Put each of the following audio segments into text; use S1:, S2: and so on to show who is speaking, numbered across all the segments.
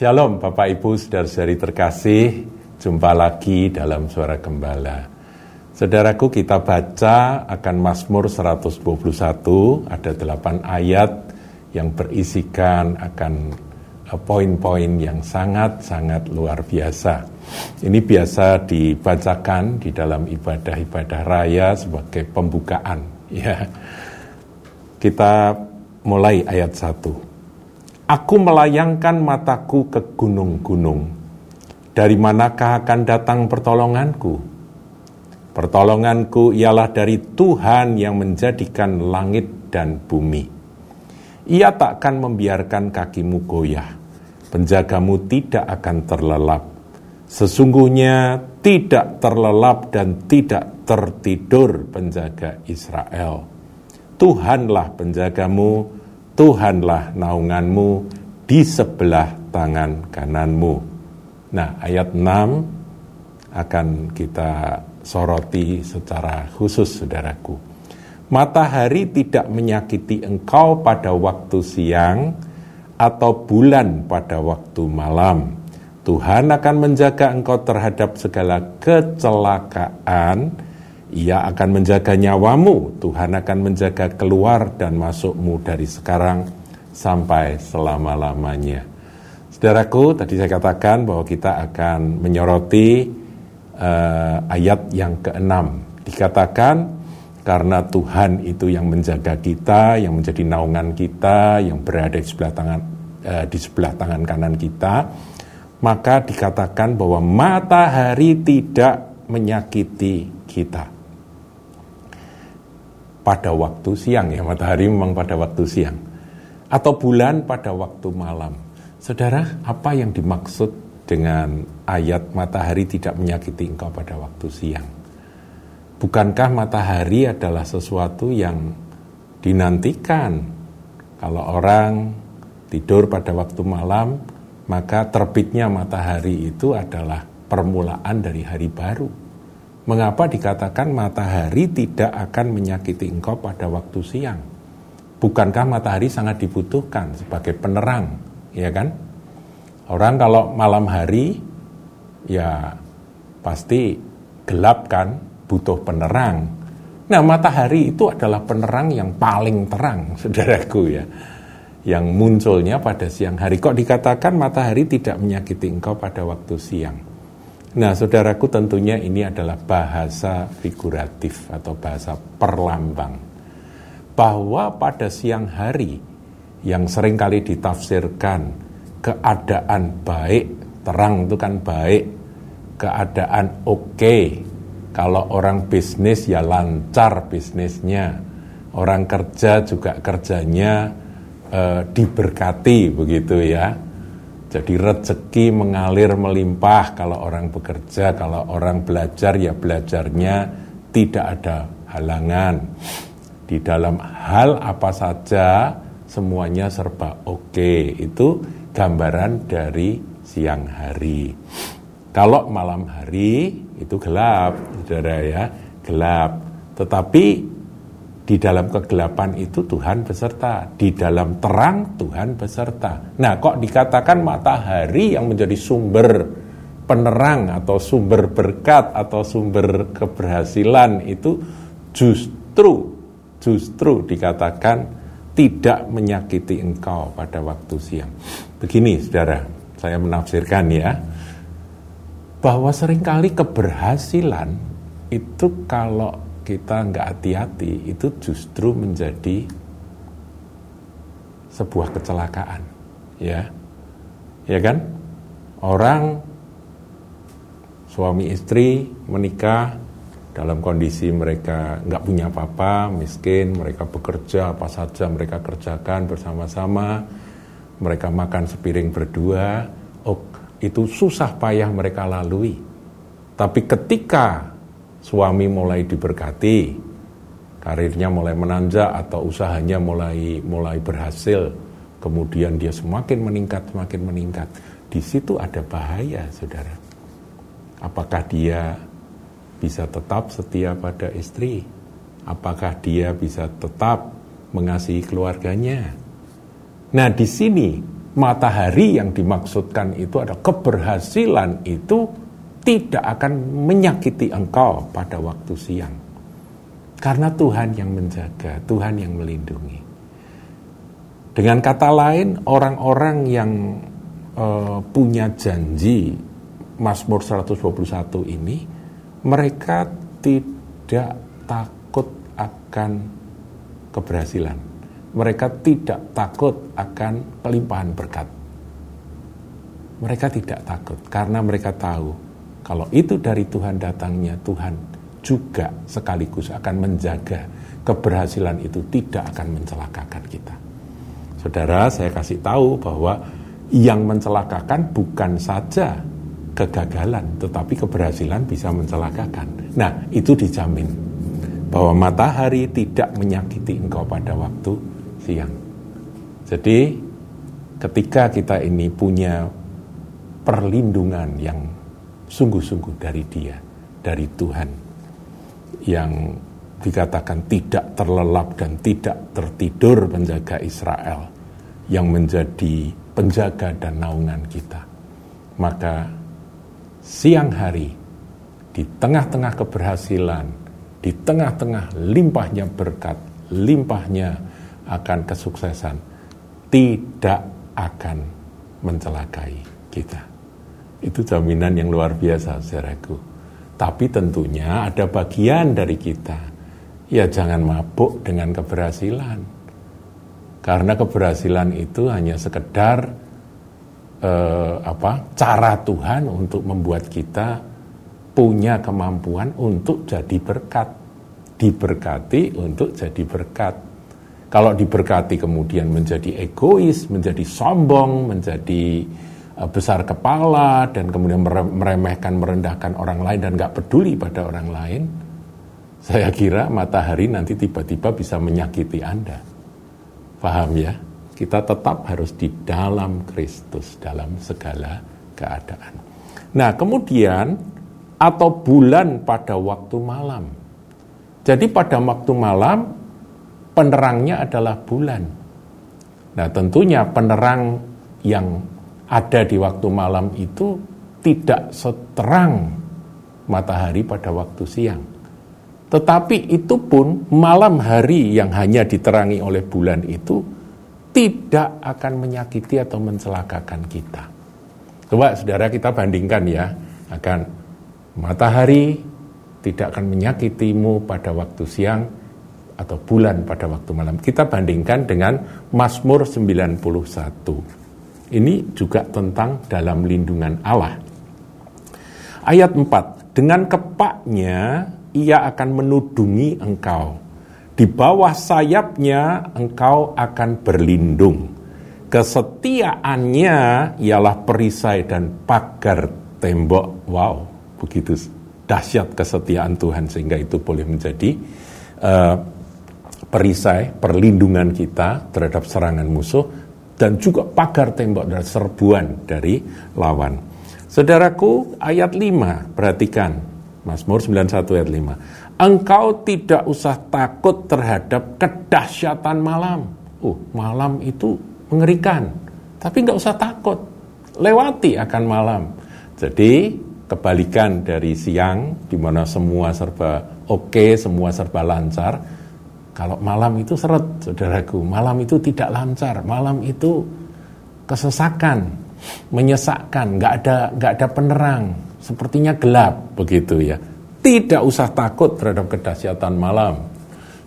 S1: Shalom Bapak Ibu saudara-saudari terkasih, jumpa lagi dalam Suara Gembala. Saudaraku kita baca akan Mazmur 121, ada 8 ayat yang berisikan akan eh, poin-poin yang sangat-sangat luar biasa. Ini biasa dibacakan di dalam ibadah-ibadah raya sebagai pembukaan. Ya, kita mulai ayat 1. Aku melayangkan mataku ke gunung-gunung. Dari manakah akan datang pertolonganku? Pertolonganku ialah dari Tuhan yang menjadikan langit dan bumi. Ia takkan membiarkan kakimu goyah. Penjagamu tidak akan terlelap. Sesungguhnya tidak terlelap dan tidak tertidur penjaga Israel. Tuhanlah penjagamu, Tuhanlah naunganmu di sebelah tangan kananmu. Nah, ayat 6 akan kita soroti secara khusus, saudaraku. Matahari tidak menyakiti engkau pada waktu siang atau bulan pada waktu malam. Tuhan akan menjaga engkau terhadap segala kecelakaan, ia akan menjaga nyawamu, Tuhan akan menjaga keluar dan masukmu dari sekarang sampai selama-lamanya. Saudaraku, tadi saya katakan bahwa kita akan menyoroti uh, ayat yang keenam. Dikatakan karena Tuhan itu yang menjaga kita, yang menjadi naungan kita, yang berada di sebelah tangan uh, di sebelah tangan kanan kita, maka dikatakan bahwa matahari tidak menyakiti kita pada waktu siang ya matahari memang pada waktu siang atau bulan pada waktu malam. Saudara, apa yang dimaksud dengan ayat matahari tidak menyakiti engkau pada waktu siang? Bukankah matahari adalah sesuatu yang dinantikan? Kalau orang tidur pada waktu malam, maka terbitnya matahari itu adalah permulaan dari hari baru Mengapa dikatakan matahari tidak akan menyakiti engkau pada waktu siang? Bukankah matahari sangat dibutuhkan sebagai penerang, ya kan? Orang kalau malam hari ya pasti gelap kan, butuh penerang. Nah, matahari itu adalah penerang yang paling terang, saudaraku ya. Yang munculnya pada siang hari. Kok dikatakan matahari tidak menyakiti engkau pada waktu siang? Nah, saudaraku tentunya ini adalah bahasa figuratif atau bahasa perlambang. Bahwa pada siang hari yang sering kali ditafsirkan keadaan baik, terang itu kan baik, keadaan oke. Okay. Kalau orang bisnis ya lancar bisnisnya, orang kerja juga kerjanya e, diberkati begitu ya jadi rezeki mengalir melimpah kalau orang bekerja, kalau orang belajar ya belajarnya tidak ada halangan. Di dalam hal apa saja semuanya serba oke. Okay. Itu gambaran dari siang hari. Kalau malam hari itu gelap, saudara ya, gelap. Tetapi di dalam kegelapan itu Tuhan beserta, di dalam terang Tuhan beserta. Nah, kok dikatakan matahari yang menjadi sumber penerang atau sumber berkat atau sumber keberhasilan itu justru justru dikatakan tidak menyakiti engkau pada waktu siang. Begini, Saudara, saya menafsirkan ya bahwa sering kali keberhasilan itu kalau kita nggak hati-hati itu justru menjadi sebuah kecelakaan ya. Ya kan? Orang suami istri menikah dalam kondisi mereka nggak punya apa-apa miskin mereka bekerja apa saja mereka kerjakan bersama-sama mereka makan sepiring berdua oh itu susah payah mereka lalui. Tapi ketika suami mulai diberkati, karirnya mulai menanjak atau usahanya mulai mulai berhasil, kemudian dia semakin meningkat, semakin meningkat. Di situ ada bahaya, saudara. Apakah dia bisa tetap setia pada istri? Apakah dia bisa tetap mengasihi keluarganya? Nah, di sini matahari yang dimaksudkan itu adalah keberhasilan itu tidak akan menyakiti engkau pada waktu siang. Karena Tuhan yang menjaga, Tuhan yang melindungi. Dengan kata lain, orang-orang yang uh, punya janji Mazmur 121 ini, mereka tidak takut akan keberhasilan. Mereka tidak takut akan kelimpahan berkat. Mereka tidak takut karena mereka tahu kalau itu dari Tuhan datangnya, Tuhan juga sekaligus akan menjaga keberhasilan itu tidak akan mencelakakan kita. Saudara, saya kasih tahu bahwa yang mencelakakan bukan saja kegagalan, tetapi keberhasilan bisa mencelakakan. Nah, itu dijamin bahwa matahari tidak menyakiti engkau pada waktu siang. Jadi, ketika kita ini punya perlindungan yang sungguh-sungguh dari Dia, dari Tuhan, yang dikatakan tidak terlelap dan tidak tertidur menjaga Israel, yang menjadi penjaga dan naungan kita. Maka siang hari, di tengah-tengah keberhasilan, di tengah-tengah limpahnya berkat, limpahnya akan kesuksesan, tidak akan mencelakai kita. Itu jaminan yang luar biasa, saudaraku. Tapi tentunya ada bagian dari kita. Ya jangan mabuk dengan keberhasilan. Karena keberhasilan itu hanya sekedar eh, apa cara Tuhan untuk membuat kita punya kemampuan untuk jadi berkat diberkati untuk jadi berkat kalau diberkati kemudian menjadi egois menjadi sombong menjadi besar kepala dan kemudian meremehkan merendahkan orang lain dan nggak peduli pada orang lain saya kira matahari nanti tiba-tiba bisa menyakiti anda paham ya kita tetap harus di dalam Kristus dalam segala keadaan. Nah, kemudian atau bulan pada waktu malam. Jadi pada waktu malam penerangnya adalah bulan. Nah, tentunya penerang yang ada di waktu malam itu tidak seterang matahari pada waktu siang. Tetapi itu pun malam hari yang hanya diterangi oleh bulan itu tidak akan menyakiti atau mencelakakan kita. Coba saudara kita bandingkan ya, akan matahari tidak akan menyakitimu pada waktu siang atau bulan pada waktu malam. Kita bandingkan dengan Mazmur 91. Ini juga tentang dalam lindungan Allah. Ayat 4, dengan kepaknya ia akan menudungi engkau di bawah sayapnya engkau akan berlindung. Kesetiaannya ialah perisai dan pagar tembok. Wow, begitu dahsyat kesetiaan Tuhan sehingga itu boleh menjadi uh, perisai perlindungan kita terhadap serangan musuh dan juga pagar tembok dan serbuan dari lawan. Saudaraku, ayat 5, perhatikan. Mazmur 91 ayat 5 engkau tidak usah takut terhadap kedahsyatan malam. Uh, malam itu mengerikan, tapi nggak usah takut, lewati akan malam. Jadi kebalikan dari siang, di mana semua serba oke, okay, semua serba lancar. Kalau malam itu seret, saudaraku, malam itu tidak lancar, malam itu kesesakan, menyesakkan, nggak ada nggak ada penerang, sepertinya gelap begitu ya. Tidak usah takut terhadap kedahsyatan malam.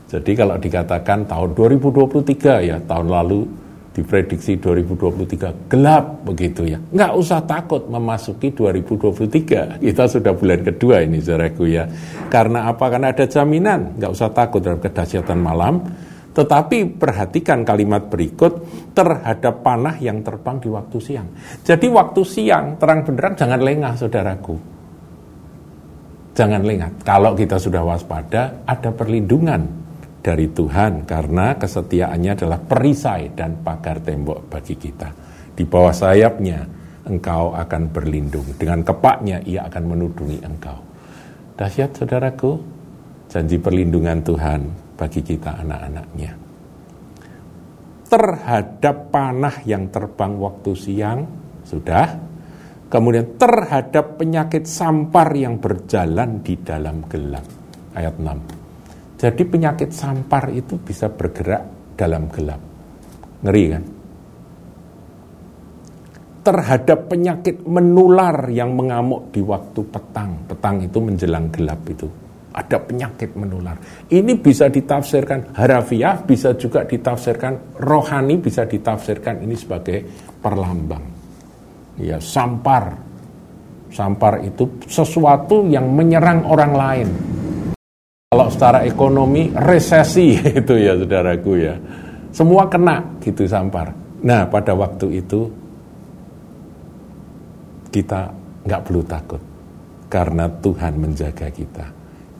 S1: Jadi kalau dikatakan tahun 2023 ya, tahun lalu diprediksi 2023 gelap begitu ya. Nggak usah takut memasuki 2023. Kita sudah bulan kedua ini saudaraku ya. Karena apa? Karena ada jaminan. Nggak usah takut terhadap kedahsyatan malam. Tetapi perhatikan kalimat berikut terhadap panah yang terbang di waktu siang. Jadi waktu siang terang benderang jangan lengah saudaraku Jangan lengah. Kalau kita sudah waspada, ada perlindungan dari Tuhan karena kesetiaannya adalah perisai dan pagar tembok bagi kita. Di bawah sayapnya engkau akan berlindung. Dengan kepaknya ia akan menudungi engkau. Dahsyat saudaraku, janji perlindungan Tuhan bagi kita anak-anaknya. terhadap panah yang terbang waktu siang, sudah. Kemudian terhadap penyakit sampar yang berjalan di dalam gelap. Ayat 6. Jadi penyakit sampar itu bisa bergerak dalam gelap. Ngeri kan? Terhadap penyakit menular yang mengamuk di waktu petang. Petang itu menjelang gelap itu ada penyakit menular. Ini bisa ditafsirkan harafiah, bisa juga ditafsirkan rohani, bisa ditafsirkan ini sebagai perlambang. Ya, sampar. Sampar itu sesuatu yang menyerang orang lain. Kalau secara ekonomi resesi itu ya saudaraku ya. Semua kena gitu sampar. Nah pada waktu itu kita nggak perlu takut karena Tuhan menjaga kita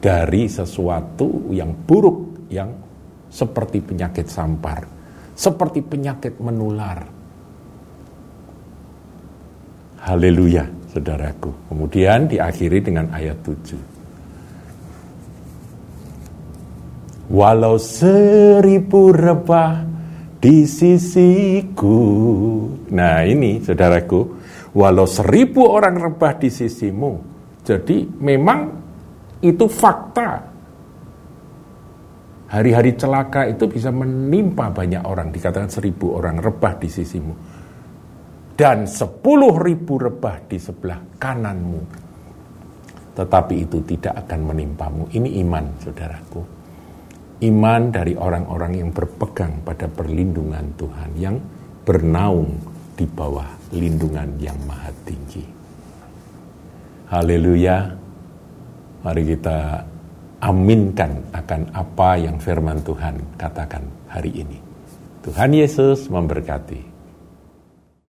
S1: dari sesuatu yang buruk yang seperti penyakit sampar, seperti penyakit menular. Haleluya, saudaraku. Kemudian diakhiri dengan ayat 7. Walau seribu rebah di sisiku. Nah ini saudaraku, walau seribu orang rebah di sisimu. Jadi memang itu fakta. Hari-hari celaka itu bisa menimpa banyak orang, dikatakan seribu orang rebah di sisimu. Dan sepuluh ribu rebah di sebelah kananmu. Tetapi itu tidak akan menimpamu. Ini iman, saudaraku. Iman dari orang-orang yang berpegang pada perlindungan Tuhan, yang bernaung di bawah lindungan yang maha tinggi. Haleluya. Mari kita aminkan akan apa yang firman Tuhan katakan hari ini. Tuhan Yesus memberkati.